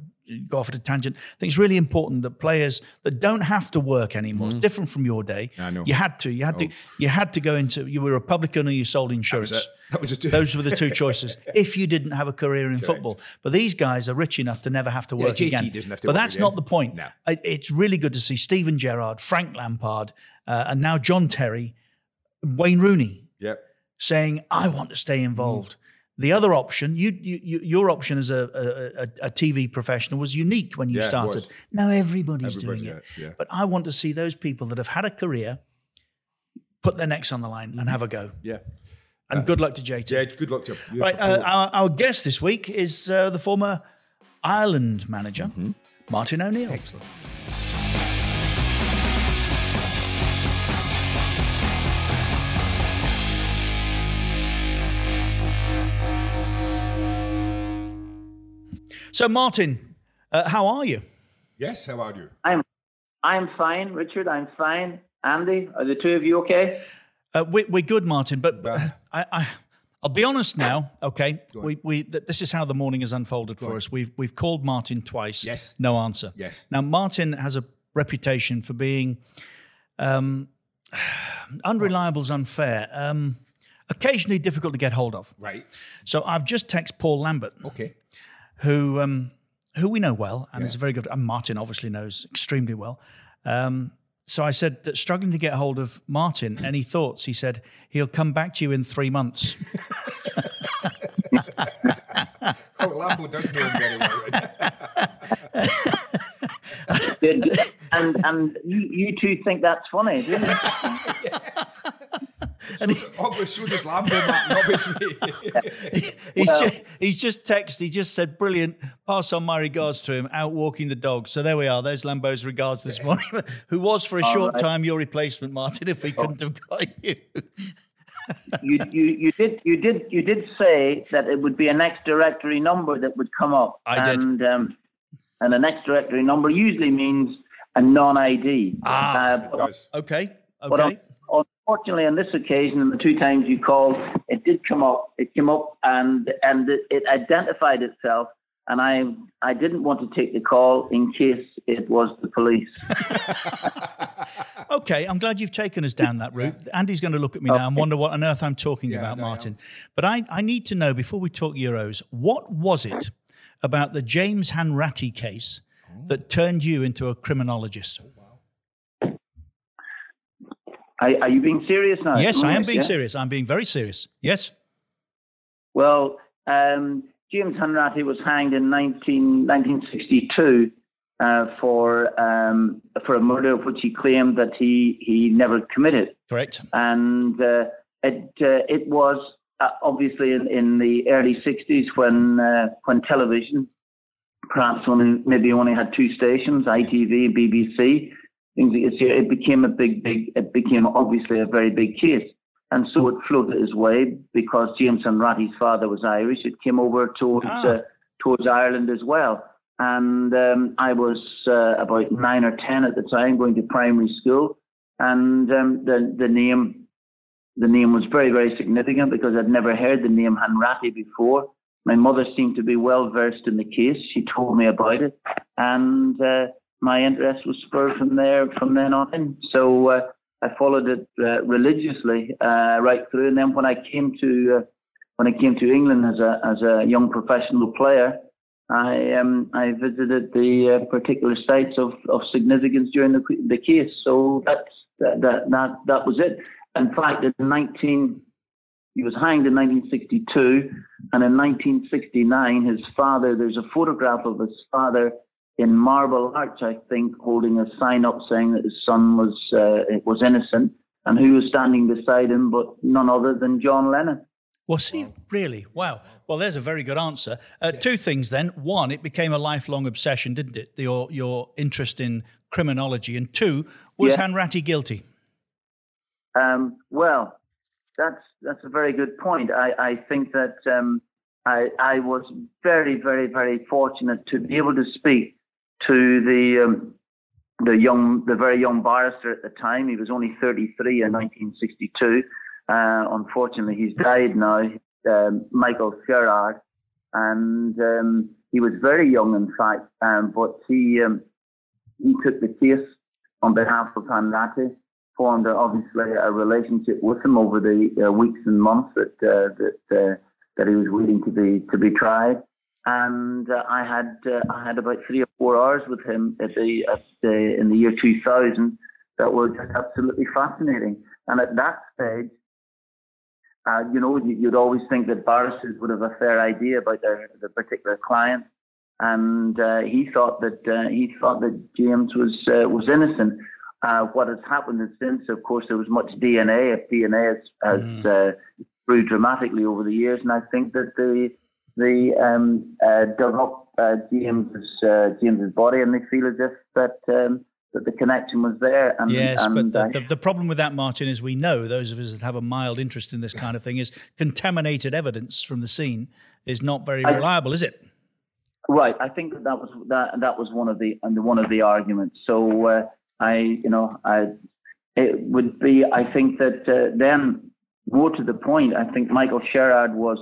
[SPEAKER 7] go off at a tangent. I think it's really important that players that don't have to work anymore. It's different from your day.
[SPEAKER 8] I know.
[SPEAKER 7] You had to. You had to. You had to go into. You were a Republican or you sold insurance.
[SPEAKER 8] it. That was the two.
[SPEAKER 7] Those were the two choices. if you didn't have a career in football, but these guys are rich enough to never have to
[SPEAKER 8] Yeah,
[SPEAKER 7] work
[SPEAKER 8] JT
[SPEAKER 7] again.
[SPEAKER 8] doesn't have to
[SPEAKER 7] but that's
[SPEAKER 8] again.
[SPEAKER 7] not the point.
[SPEAKER 8] No.
[SPEAKER 7] I- It's really good to see Steven Gerrard, Frank Lampard, uh, and now John Terry, Wayne Rooney
[SPEAKER 8] Yep.
[SPEAKER 7] Saying, "I want to stay involved." The other option, you, you, you, your option as a, a, a- TV professional was unique when you
[SPEAKER 8] Yeah,
[SPEAKER 7] started. Now everybody's
[SPEAKER 8] Everybody,
[SPEAKER 7] doing it.
[SPEAKER 8] yeah, yeah.
[SPEAKER 7] But I want to see those people that have had a career put their necks on the line and have a go.
[SPEAKER 8] Yeah.
[SPEAKER 7] And good luck to JT.
[SPEAKER 8] Yeah. Good luck to you.
[SPEAKER 7] Right, uh, our, our guest this week is uh, the former Ireland manager, Martin O'Neill.
[SPEAKER 8] Excellent.
[SPEAKER 7] So, Martin, uh, how are you?
[SPEAKER 8] Yes. How are you?
[SPEAKER 9] I'm I'm fine, Richard. I'm fine. Andy, are the two of you okay?
[SPEAKER 7] Uh, we, we're good, Martin, but
[SPEAKER 8] Well-
[SPEAKER 7] I, I, I'll be honest now. Okay, we, we th- this is how the morning has unfolded for
[SPEAKER 8] on.
[SPEAKER 7] us. We've we've called Martin twice.
[SPEAKER 8] Yes.
[SPEAKER 7] no answer.
[SPEAKER 8] Yes.
[SPEAKER 7] Now, Martin has a reputation for being um, is unfair. Um, occasionally difficult to get hold of.
[SPEAKER 8] Right.
[SPEAKER 7] So I've just texted Paul Lambert,
[SPEAKER 8] Okay.
[SPEAKER 7] Who um, who we know well, and
[SPEAKER 8] Yeah.
[SPEAKER 7] is a very good. And Martin obviously knows extremely well. Um, so I said that struggling to get hold of Martin. Any thoughts? He said he'll come back to you in three months.
[SPEAKER 8] Oh, Lambo does know him very well.
[SPEAKER 9] And and you, you two think that's funny, do you?
[SPEAKER 8] so, obviously, so does Lambo, Martin, obviously.
[SPEAKER 7] he's,
[SPEAKER 9] Well-
[SPEAKER 7] just, he's just texted. He just said, "Brilliant." Pass on my regards to him. Out walking the dog. So there we are. There's Lambo's regards this morning. Who was for a
[SPEAKER 9] All
[SPEAKER 7] short
[SPEAKER 9] right.
[SPEAKER 7] time your replacement, Martin? If we couldn't have got you.
[SPEAKER 9] you, you you did you did you did say that it would be a next directory number that would come up.
[SPEAKER 7] I did.
[SPEAKER 9] and, Um, and a next directory number usually means a non-ID.
[SPEAKER 7] Ah,
[SPEAKER 9] Uh,
[SPEAKER 8] It
[SPEAKER 9] but-
[SPEAKER 8] does.
[SPEAKER 7] Okay.
[SPEAKER 9] But
[SPEAKER 7] Okay.
[SPEAKER 9] Un- unfortunately, on this occasion, and the two times you called, it did come up. It came up, and and it, it identified itself. And I I didn't want to take the call in case it was the police.
[SPEAKER 7] Okay, I'm glad you've taken us down that route. Andy's going to look at me now and wonder what on earth I'm talking
[SPEAKER 8] Yeah,
[SPEAKER 7] about,
[SPEAKER 8] no, I
[SPEAKER 7] Martin. But I, I need to know before we talk Euros, what was it about the James Hanratty case that turned you into a criminologist?
[SPEAKER 9] Are, are you being serious now?
[SPEAKER 7] yes, I am being
[SPEAKER 9] yeah?
[SPEAKER 7] serious. I'm being very serious. Yes.
[SPEAKER 9] Well, um, James Hanratty was hanged in 19, 1962 uh, for um, for a murder of which he claimed that he, he never committed.
[SPEAKER 7] Correct.
[SPEAKER 9] and uh, it uh, it was uh, obviously in, in the early '60s when uh, when television, perhaps only maybe only had two stations, ITV and BBC. Things like this, It became a big, big. It became obviously a very big case, and so it floated his way because James Ratty's father was Irish. It came over towards
[SPEAKER 7] Ah.
[SPEAKER 9] uh, towards Ireland as well. And um, I was uh, about nine or ten at the time, going to primary school and um, the the name the name was very very significant because I'd never heard the name Hanratty before. My mother seemed to be well versed in the case. She told me about it, and uh, my interest was spurred from there from then on in. So uh, I followed it uh, religiously uh, right through, and then when I came to uh, when I came to England as a as a young professional player, I um, I visited the uh, particular sites of, of significance during the the case. So that's that that that, that was it. In fact, in 19 he was hanged in 1962, and in 1969, his father. There's a photograph of his father in Marble Arch, I think, holding a sign up saying that his son was uh, was innocent, and who was standing beside him but none other than John Lennon.
[SPEAKER 7] Was he really? Wow. Well, there's a very good answer. Uh, two things then. One, it became a lifelong obsession, didn't it? Your your interest in criminology, and two, was yeah. Hanratty guilty?
[SPEAKER 9] Um, well, that's that's a very good point. I, I think that um, I I was very very very fortunate to be able to speak to the um, the young the very young barrister at the time. He was only 33 in 1962 uh, unfortunately, he's died now, um, Michael Sherrard, and um, he was very young, in fact, um, but he um, he took the case on behalf of Hanratty, formed obviously a relationship with him over the uh, weeks and months that uh, that uh, that he was waiting to be to be tried. And uh, I had I had about three or four hours with him at the, at the in the year 2000 that were just absolutely fascinating. And at that stage, uh, you know, you'd always think that barristers would have a fair idea about their the particular client, and uh, he thought that uh, he thought that James was uh, was innocent. Uh, what has happened since, of course, there was much DNA. If DNA has, has mm. Uh, grew dramatically over the years, and I think that the the um, dug up James's James's body, and they feel as if that. Um, that the connection was there.
[SPEAKER 7] And, yes, and, but the, the, the, problem with that, Martin, is we know those of us that have a mild interest in this kind of thing is contaminated evidence from the scene is not very I, reliable, is it?
[SPEAKER 9] Right. I think that, that was that that was one of the and one of the arguments. So uh, I, you know, I it would be. I think that uh, then more to the point. I think Michael Sherrard was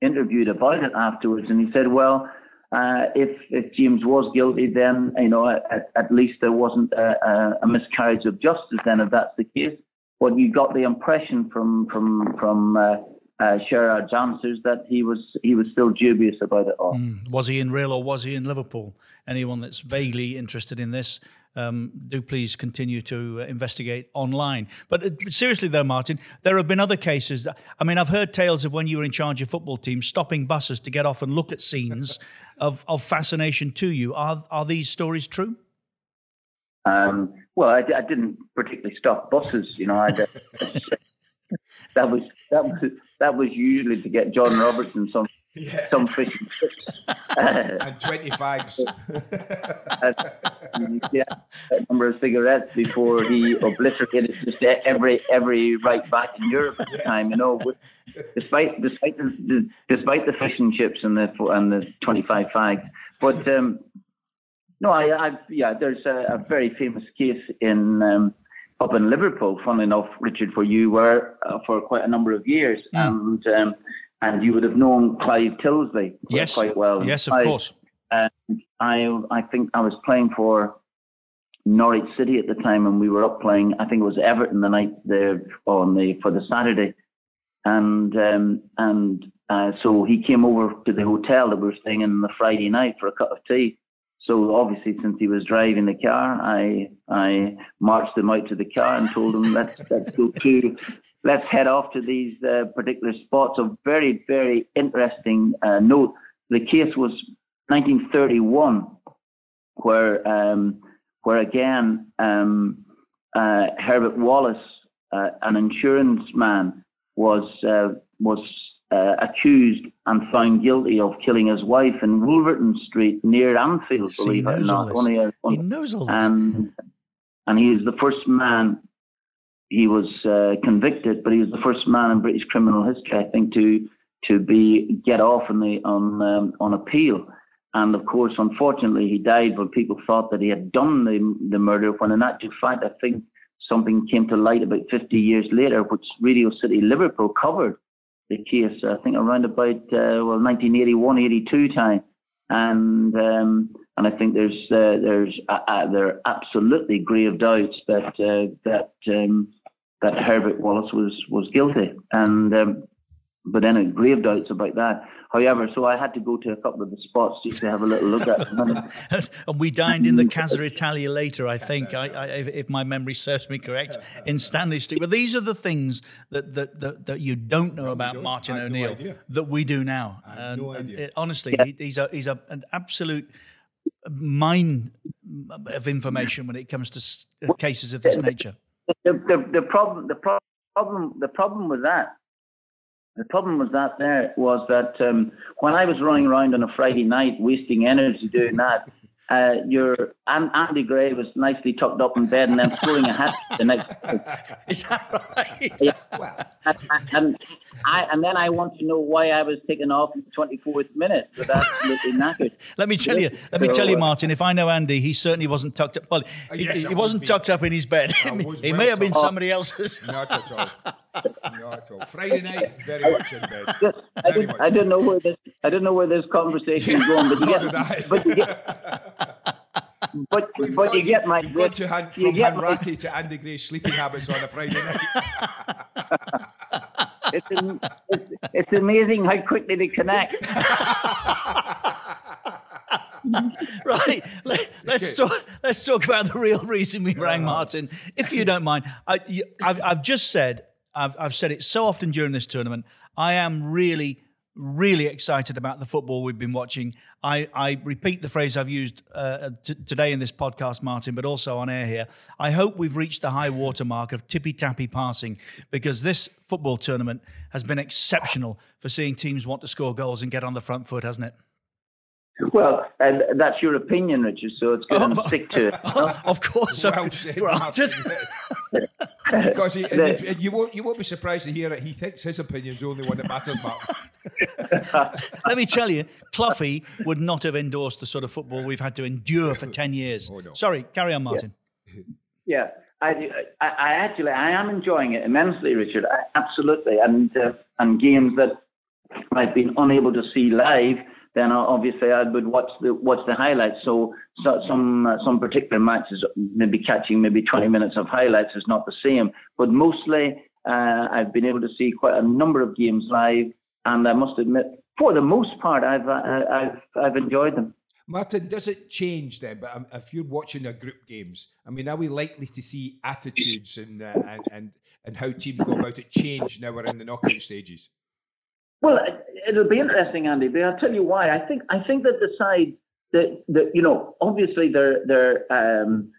[SPEAKER 9] interviewed about it afterwards, and he said, "Well." Uh, if if James was guilty, then you know at, at least there wasn't a, a, miscarriage of justice. Then, if that's the case, but you got the impression from from from uh, uh, answers that he was he was still dubious about it all. Mm.
[SPEAKER 7] Was he in real or was he in Liverpool? Anyone that's vaguely interested in this um, do please continue to uh, investigate online. But uh, seriously, though, Martin, there have been other cases. That, I mean, I've heard tales of when you were in charge of football teams stopping buses to get off and look at scenes of, of fascination to you. Are are these stories true?
[SPEAKER 9] Um, well, I, I, didn't particularly stop buses. You know, I, that was that was that was usually to get John Robertson some yeah. some fish and chips
[SPEAKER 8] and twenty fags.
[SPEAKER 9] yeah, a number of cigarettes before he obliterated just every every right back in Europe at the yes. time. You know, despite despite the, despite the fish and chips and the and the twenty five fags, but. Um, no, I, I, yeah, there's a, a, very famous case in um, up in Liverpool, funnily enough, Richard, for you were uh, for quite a number of years, mm. and um, and you would have known Clive Tyldesley
[SPEAKER 7] yes.
[SPEAKER 9] quite well.
[SPEAKER 7] Yes, of Clive, course.
[SPEAKER 9] And I I think I was playing for Norwich City at the time, and we were up playing. I think it was Everton the night there on the for the Saturday, and um, and uh, so he came over to the hotel that we were staying in on the Friday night for a cup of tea so obviously, since he was driving the car, I I marched him out to the car and told him let's let's go to let's head off to these uh, particular spots. Of very very interesting uh, note. The case was 1931, where um, where again um, uh, Herbert Wallace, uh, an insurance man, was uh, was uh, accused and found guilty of killing his wife in Wolverton Street near Anfield,
[SPEAKER 7] See, believe it or not. He knows all this.
[SPEAKER 9] And, and he is the first man, he was uh, convicted, but he was the first man in British criminal history, I think, to to be get off on the on um, on appeal. And of course, unfortunately, he died when people thought that he had done the the murder. When in actual fact, I think something came to light about 50 years later, which Radio City Liverpool covered the case, I think around about, uh, well, 1981, 82 time. And um, and I think there's uh, there's uh, uh, there are absolutely grave doubts that uh, that um, that Herbert Wallace was was guilty, and um, but then I grave doubts about that. However, so I had to go to a couple of the spots just to have a little look at them.
[SPEAKER 7] and we dined in the Casa Italia later, I think, I, I, if my memory serves me correct, in Stanley Street. But these are the things that that, that, that you don't know about don't, Martin O'Neill no that we do now. And, no and it, honestly, yeah. he, he's a he's a, an absolute mine of information when it comes to uh, cases of this nature.
[SPEAKER 9] The, the, the problem the problem the problem with that the problem was that there was that um, when I was running around on a Friday night wasting energy doing that, uh, your and Andy Gray was nicely tucked up in bed and then scoring a hat the next.
[SPEAKER 7] Is that right?
[SPEAKER 9] Yeah. and, and, I, and then I want to know why I was taken off in the twenty fourth minute with absolutely knackered.
[SPEAKER 7] let me tell you. Let me tell you, Martin. If I know Andy, he certainly wasn't tucked up. Well, he, yes, he wasn't tucked up in his bed. he may have been somebody else's.
[SPEAKER 8] Not at all. Not at all. Friday night, very much in bed.
[SPEAKER 9] I, didn't, I didn't know where this. I didn't know where this conversation is going, but you get. But you get but We've but you get my
[SPEAKER 8] you've to hand, from Hanratty to Andy Gray's sleeping habits on a Friday night.
[SPEAKER 9] it's, it's, it's amazing how quickly they connect.
[SPEAKER 7] right. Let, us talk. Let's talk about the real reason we rang uh-huh. Martin, if you don't mind. I, have I've just said. I've, I've said it so often during this tournament. I am really really excited about the football we've been watching. I, I repeat the phrase I've used uh, t- today in this podcast, Martin, but also on air here. I hope we've reached the high water mark of tippy tappy passing because this football tournament has been exceptional for seeing teams want to score goals and get on the front foot, hasn't it?
[SPEAKER 9] Well, and that's your opinion, Richard. So it's going to stick to it.
[SPEAKER 7] of course, well
[SPEAKER 8] granted. because he, if, you won't, you won't be surprised to hear that he thinks his opinion is the only one that matters, Mark.
[SPEAKER 7] Let me tell you, Cloughie would not have endorsed the sort of football we've had to endure for ten years. Oh, no. Sorry, carry on, Martin.
[SPEAKER 9] Yeah. yeah. I, I, I, actually I am enjoying it immensely, Richard. I, absolutely, and uh, and games that I've been unable to see live then obviously I would watch the watch the highlights. So, so some uh, some particular matches, maybe catching maybe 20 minutes of highlights is not the same. But mostly, uh, I've been able to see quite a number of games live, and I must admit, for the most part, I've uh, I've I've enjoyed them.
[SPEAKER 8] Martin, does it change then? But um, if you're watching a group games, I mean, are we likely to see attitudes and uh, and, and and how teams go about it change now we're in the knockout stages?
[SPEAKER 9] Well, it'll be interesting, Andy. But I'll tell you why. I think I think that the side that that you know, obviously, they're they're um,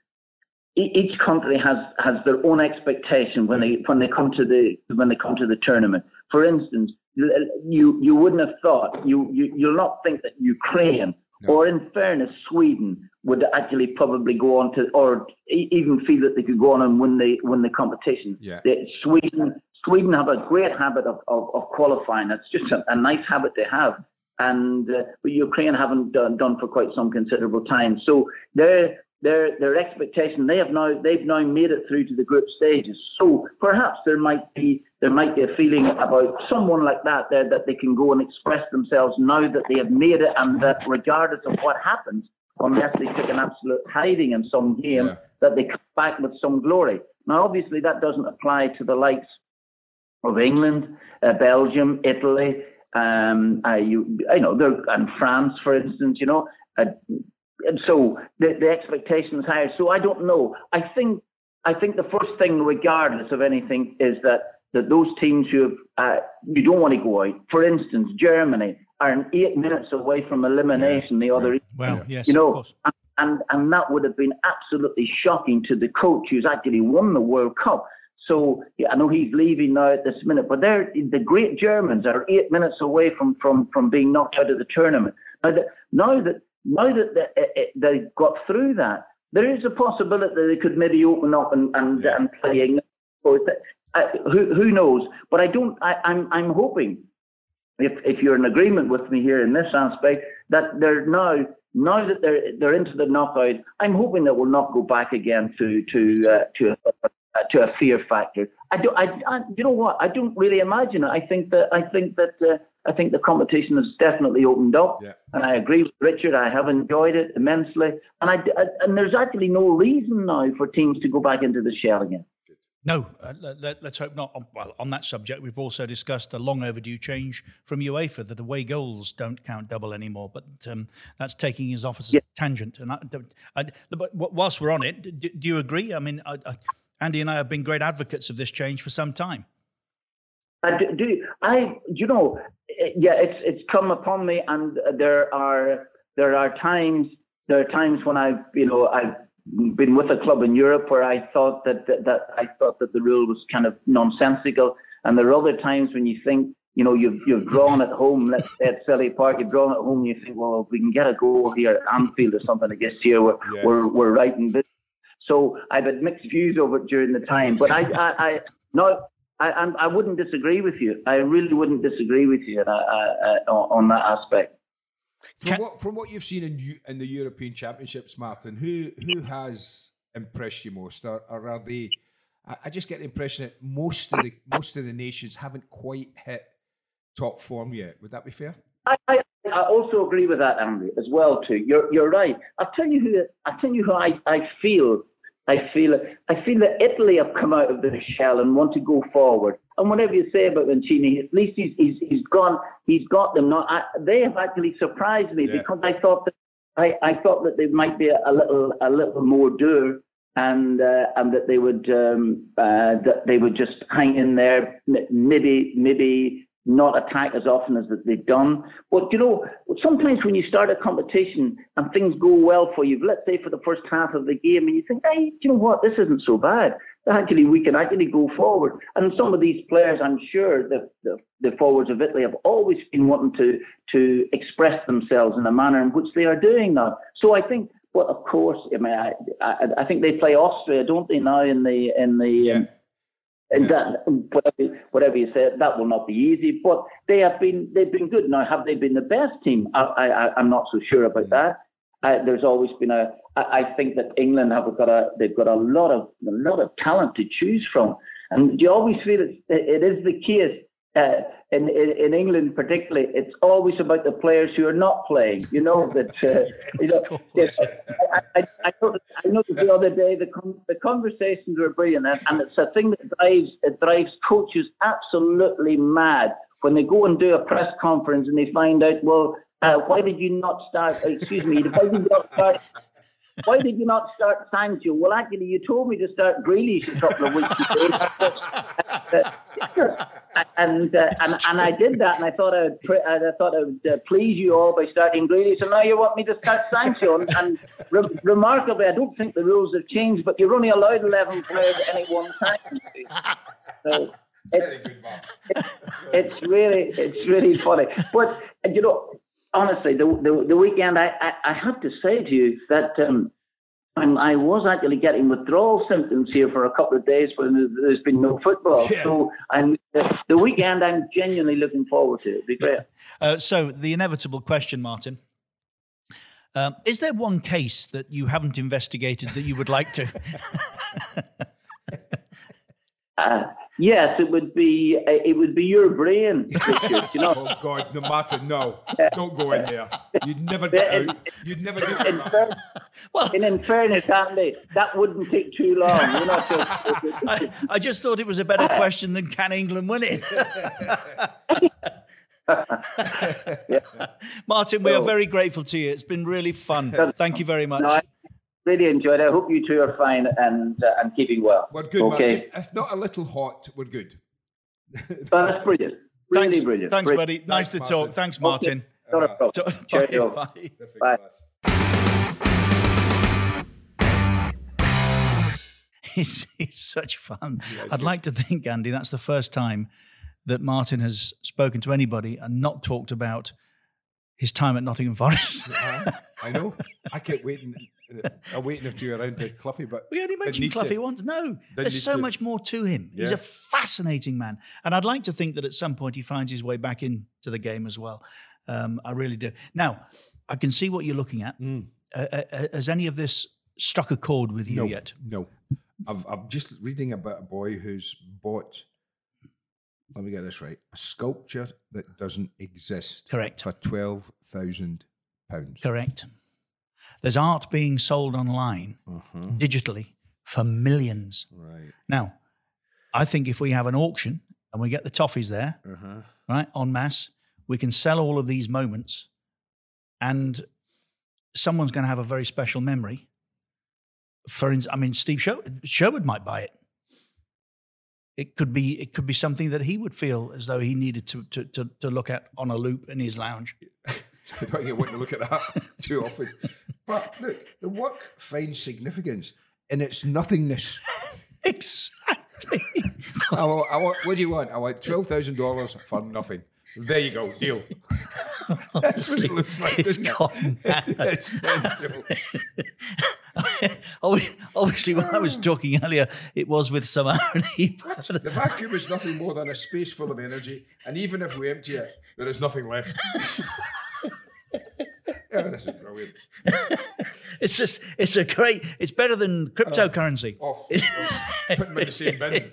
[SPEAKER 9] each country has has their own expectation when they when they come to the when they come to the tournament. For instance, you you wouldn't have thought you you you'll not think that Ukraine no. or in fairness Sweden would actually probably go on to or even feel that they could go on and win the win the competition.
[SPEAKER 8] Yeah.
[SPEAKER 9] Sweden Sweden have a great habit of, of, of qualifying. It's just a, a, nice habit they have. And uh, Ukraine haven't done, done for quite some considerable time. So their their their expectation they have now they've now made it through to the group stages. So perhaps there might be there might be a feeling about someone like that there that they can go and express themselves now that they have made it, and that regardless of what happens, unless they took an absolute hiding in some game, yeah. that they come back with some glory. Now, obviously, that doesn't apply to the likes of England, uh, Belgium, Italy, um, uh, you, I know, and France, for instance, you know. Uh, so the, the expectation is higher. So I don't know. I think I think the first thing, regardless of anything, is that that those teams who have, uh, you don't want to go out. For instance, Germany are eight minutes away from elimination. Yeah. The other,
[SPEAKER 7] well, yes,
[SPEAKER 9] you know, and, and and that would have been absolutely shocking to the coach who's actually won the World Cup. So yeah, I know he's leaving now at this minute, but they're the great Germans are eight minutes away from from from being knocked out of the tournament. Now that now that now that they, they got through that, there is a possibility that they could maybe open up and and, yeah. and play England. Who who knows? But I don't. I, I'm I'm hoping if if you're in agreement with me here in this aspect that they're now now that they're they're into the knockout, I'm hoping that we'll not go back again to to uh, to a, to a fear factor. I do. I, I, you know what? I don't really imagine it. I think that I think that uh, I think the competition has definitely opened up,
[SPEAKER 8] Yeah.
[SPEAKER 9] and I agree with Richard. I have enjoyed it immensely, and I, I and there's actually no reason now for teams to go back into the shell again.
[SPEAKER 7] No, uh, let, us hope not. On- Well, on that subject, we've also discussed a long overdue change from UEFA that away goals don't count double anymore. But um, that's taking us off as a tangent. And I, I, but whilst we're on it, do, do you agree? I mean, I, I, Andy and I have been great advocates of this change for some time.
[SPEAKER 9] I do, do I you know yeah it's it's come upon me and there are there are times there are times when I've you know I've been with a club in Europe where I thought that that, that I thought that the rule was kind of nonsensical and there are other times when you think you know you've you've drawn at home let's say at Celtic Park you've drawn at home and you think well if we can get a goal here at Anfield or something against here we're
[SPEAKER 8] Yeah.
[SPEAKER 9] we're, we're right in this so I've had mixed views over it during the time but I I, I no I, I'm- wouldn't disagree with you. I really wouldn't disagree with you uh, uh, uh, on on that aspect.
[SPEAKER 8] From what from what you've seen in in the European Championships, Martin, who who has impressed you most, or, or are they? I, I just get the impression that most of the most of the nations haven't quite hit top form yet. Would that be fair?
[SPEAKER 9] I, I, I also agree with that, Andy, as well too. You're you're right. I'll tell you who I'll tell you who I, I feel. I feel I feel that Italy have come out of the shell and want to go forward. And whatever you say about Mancini, at least he's he's, he's gone. He's got them. Not I, they have actually surprised me
[SPEAKER 8] Yeah.
[SPEAKER 9] because I thought that I, I thought that they might be a, a little a little more dour and uh, and that they would um, uh, that they would just hang in there, maybe maybe not attack as often as they've done. But you know, sometimes when you start a competition and things go well for you, let's say for the first half of the game, and you think, hey, you know what, this isn't so bad. Actually, we can actually go forward. And some of these players, I'm sure, the, the, the forwards of Italy have always been wanting to to express themselves in a manner in which they are doing now. So I think. But of course, I mean, I, I, I think they play Austria, don't they now in the in the um, and that whatever, whatever you say, that will not be easy. But they have been they've been good. Now, have they been the best team? I, I I'm not so sure about that. Uh, there's always been a. I, I think that England have got a they've got a lot of a lot of talent to choose from, and you always feel it, it is the case. Uh, in, in in England, particularly, it's always about the players who are not playing. You know that. Uh, you know, yes, I, I, I, noticed, I noticed the other day the con- the conversations were brilliant, and, and it's a thing that drives it drives coaches absolutely mad when they go and do a press conference and they find out, well, uh, why did you not start? Excuse me, why did you not start? Why did you not start Sancho? Well, actually, you told me to start Grealish a couple of weeks ago. and, uh, and and I did that, and I thought I would, pre- I thought I would uh, please you all by starting Grealish, and now you want me to start Sancho. And, and re- remarkably, I don't think the rules have changed, but you're only allowed 11 players at any one time. So it, it, it's really it's really funny. But you know, honestly, the the, the weekend, I, I I have to say to you that. Um, I'm, I was actually getting withdrawal symptoms here for a couple of days when there's- been no football.
[SPEAKER 7] Yeah.
[SPEAKER 9] So I'm the, the weekend. I'm genuinely looking forward to. It'll be great.
[SPEAKER 7] Uh, so, the inevitable question, Martin. Um, is there one case that you haven't investigated that you would like to?
[SPEAKER 9] Uh, yes, it would be. Uh, it would be your brain. Richard, you know.
[SPEAKER 8] Oh God, no matter, no, don't go in there. You'd never get out. You'd never get
[SPEAKER 9] in,
[SPEAKER 8] out.
[SPEAKER 9] fair- and in fairness, Andy, that wouldn't take too long. You know, so-
[SPEAKER 7] I, I just thought it was a better question than can England win it? Martin, we are very grateful to you. It's been really fun. Thank you very much.
[SPEAKER 9] No, I really enjoyed it. I hope you two are fine and uh, and keeping well.
[SPEAKER 8] We're good,
[SPEAKER 9] Okay.
[SPEAKER 8] man. Just- if not a little hot, we're good.
[SPEAKER 9] Well, that's brilliant. Really
[SPEAKER 7] Thanks,
[SPEAKER 9] brilliant.
[SPEAKER 7] thanks,
[SPEAKER 9] Brilliant.
[SPEAKER 7] buddy. Nice to talk. Thanks, Martin.
[SPEAKER 9] Not a problem.
[SPEAKER 7] Bye,
[SPEAKER 9] Cheerio.
[SPEAKER 7] bye.
[SPEAKER 9] Bye.
[SPEAKER 7] He's, he's such fun. I'd like to think, Andy, that's the first time that Martin has spoken to anybody and not talked about his time at Nottingham Forest.
[SPEAKER 8] I know. I kept waiting. I'm waiting if you around to Cloughie, but
[SPEAKER 7] We only mentioned
[SPEAKER 8] need to.
[SPEAKER 7] Cloughie once. No, there's so
[SPEAKER 8] to.
[SPEAKER 7] much more to him. He's a fascinating man. And I'd like to think that at some point he finds his way back into the game as well. Um, I really do. Now, I can see what you're looking at. Uh, uh, uh, has any of this struck a chord with you
[SPEAKER 8] No,
[SPEAKER 7] yet?
[SPEAKER 8] no. I've, I'm just reading about a boy who's bought. Let me get this right: a sculpture that doesn't exist.
[SPEAKER 7] Correct.
[SPEAKER 8] For twelve thousand pounds.
[SPEAKER 7] Correct. There's art being sold online
[SPEAKER 8] Mhm.
[SPEAKER 7] digitally for millions.
[SPEAKER 8] Right.
[SPEAKER 7] Now, I think if we have an auction and we get the toffees there,
[SPEAKER 8] Uh-huh.
[SPEAKER 7] right, en masse, we can sell all of these moments and someone's going to have a very special memory. For instance, I mean, Steve Sher- Sherwood might buy it. It could be it could be something that he would feel as though he needed to to to, to look at on a loop in his lounge.
[SPEAKER 8] I don't get want to look at that too often. But look, the work finds significance in its nothingness.
[SPEAKER 7] exactly.
[SPEAKER 8] I want, I want, what do you want? I want twelve thousand dollars for nothing. There you go, deal. That's what it looks like,
[SPEAKER 7] It's
[SPEAKER 8] it? It's mental.
[SPEAKER 7] Obviously, when I was ah. talking earlier, it was with some irony.
[SPEAKER 8] The vacuum is nothing more than a space full of energy, and even if we empty it, there is nothing left. yeah, this is brilliant.
[SPEAKER 7] It's just, it's a great, it's better than cryptocurrency.
[SPEAKER 8] Oh, put them in the same bin.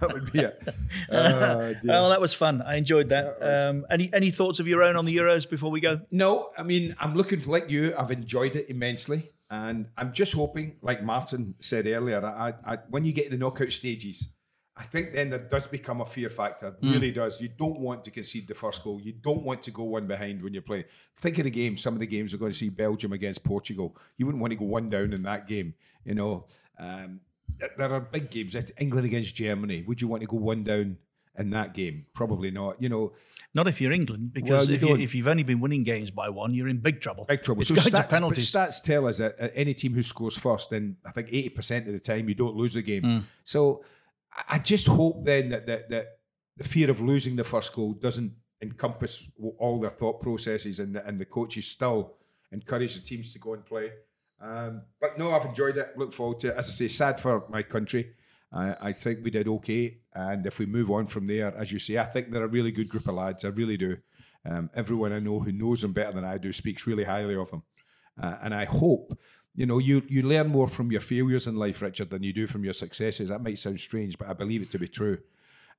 [SPEAKER 8] that would be it. Oh, dear.
[SPEAKER 7] oh, that was fun. I enjoyed that. Um, any any thoughts of your own on the Euros before we go?
[SPEAKER 8] No, I mean, I'm looking like you. I've enjoyed it immensely. And I'm just hoping, like Martin said earlier, I, I, when you get to the knockout stages, I think then there does become a fear factor. It
[SPEAKER 7] Mm.
[SPEAKER 8] really does. You don't want to concede the first goal. You don't want to go one behind when you're playing. Think of the game. Some of the games we're going to see Belgium against Portugal. You wouldn't want to go one down in that game. You know, um, there- are big games. England against Germany. Would you want to go one down in that game? Probably not. You know,
[SPEAKER 7] Not if you're England, because
[SPEAKER 8] Well, you
[SPEAKER 7] if, you, if you've only been winning games by one, you're in big trouble.
[SPEAKER 8] Big trouble.
[SPEAKER 7] It's
[SPEAKER 8] So
[SPEAKER 7] going
[SPEAKER 8] stats,
[SPEAKER 7] to penalties.
[SPEAKER 8] Stats tell us that any team who scores first, then I think eighty percent of the time you don't lose the game.
[SPEAKER 7] Mm.
[SPEAKER 8] So I- just hope then that, that that the fear of losing the first goal doesn't encompass all their thought processes, and the, and the coaches still encourage the teams to go and play. Um, but no, I've enjoyed it. Look forward to it. As I say, sad for my country. I, I think we did okay, and if we move on from there, as you say, I think they're a really good group of lads. I really do. Um, everyone I know who knows them better than I do speaks really highly of them, uh, and I hope you know you you learn more from your failures in life, Richard, than you do from your successes. That might sound strange, but I believe it to be true.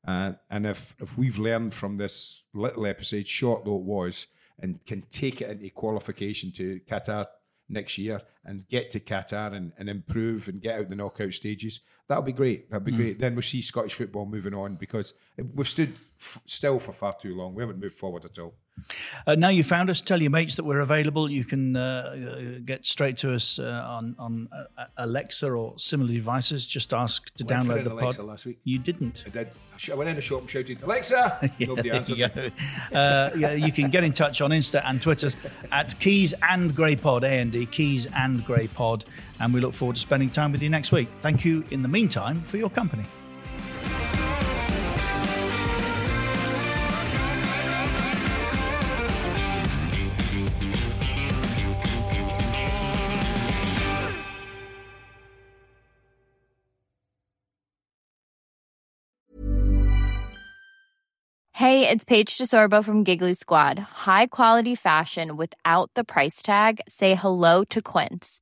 [SPEAKER 8] Uh, and if if we've learned from this little episode, short though it was, and can take it into qualification to Qatar next year and get to Qatar and, and improve and get out the knockout stages, that'll be great. That'll be
[SPEAKER 7] Mm.
[SPEAKER 8] great. Then we'll see Scottish football moving on because we've stood f- still for far too long. We haven't moved forward at all.
[SPEAKER 7] Uh, now you found us. Tell your mates that we're available. You can uh, uh, get straight to us uh, on on uh, Alexa or similar devices. Just ask to
[SPEAKER 8] Went
[SPEAKER 7] download the
[SPEAKER 8] Alexa
[SPEAKER 7] pod.
[SPEAKER 8] last week.
[SPEAKER 7] You didn't.
[SPEAKER 8] I did. I sh- I went in the shop and shouted, Alexa! Nobody answered.
[SPEAKER 7] you. Uh, yeah, you can get in touch on Insta and Twitter at Keys and Gray Pod, A and D, Keys and Gray Pod. And we look forward to spending time with you next week. Thank you in the meantime for your company.
[SPEAKER 10] Hey, it's Paige DeSorbo from Giggly Squad. High quality fashion without the price tag. Say hello to Quince.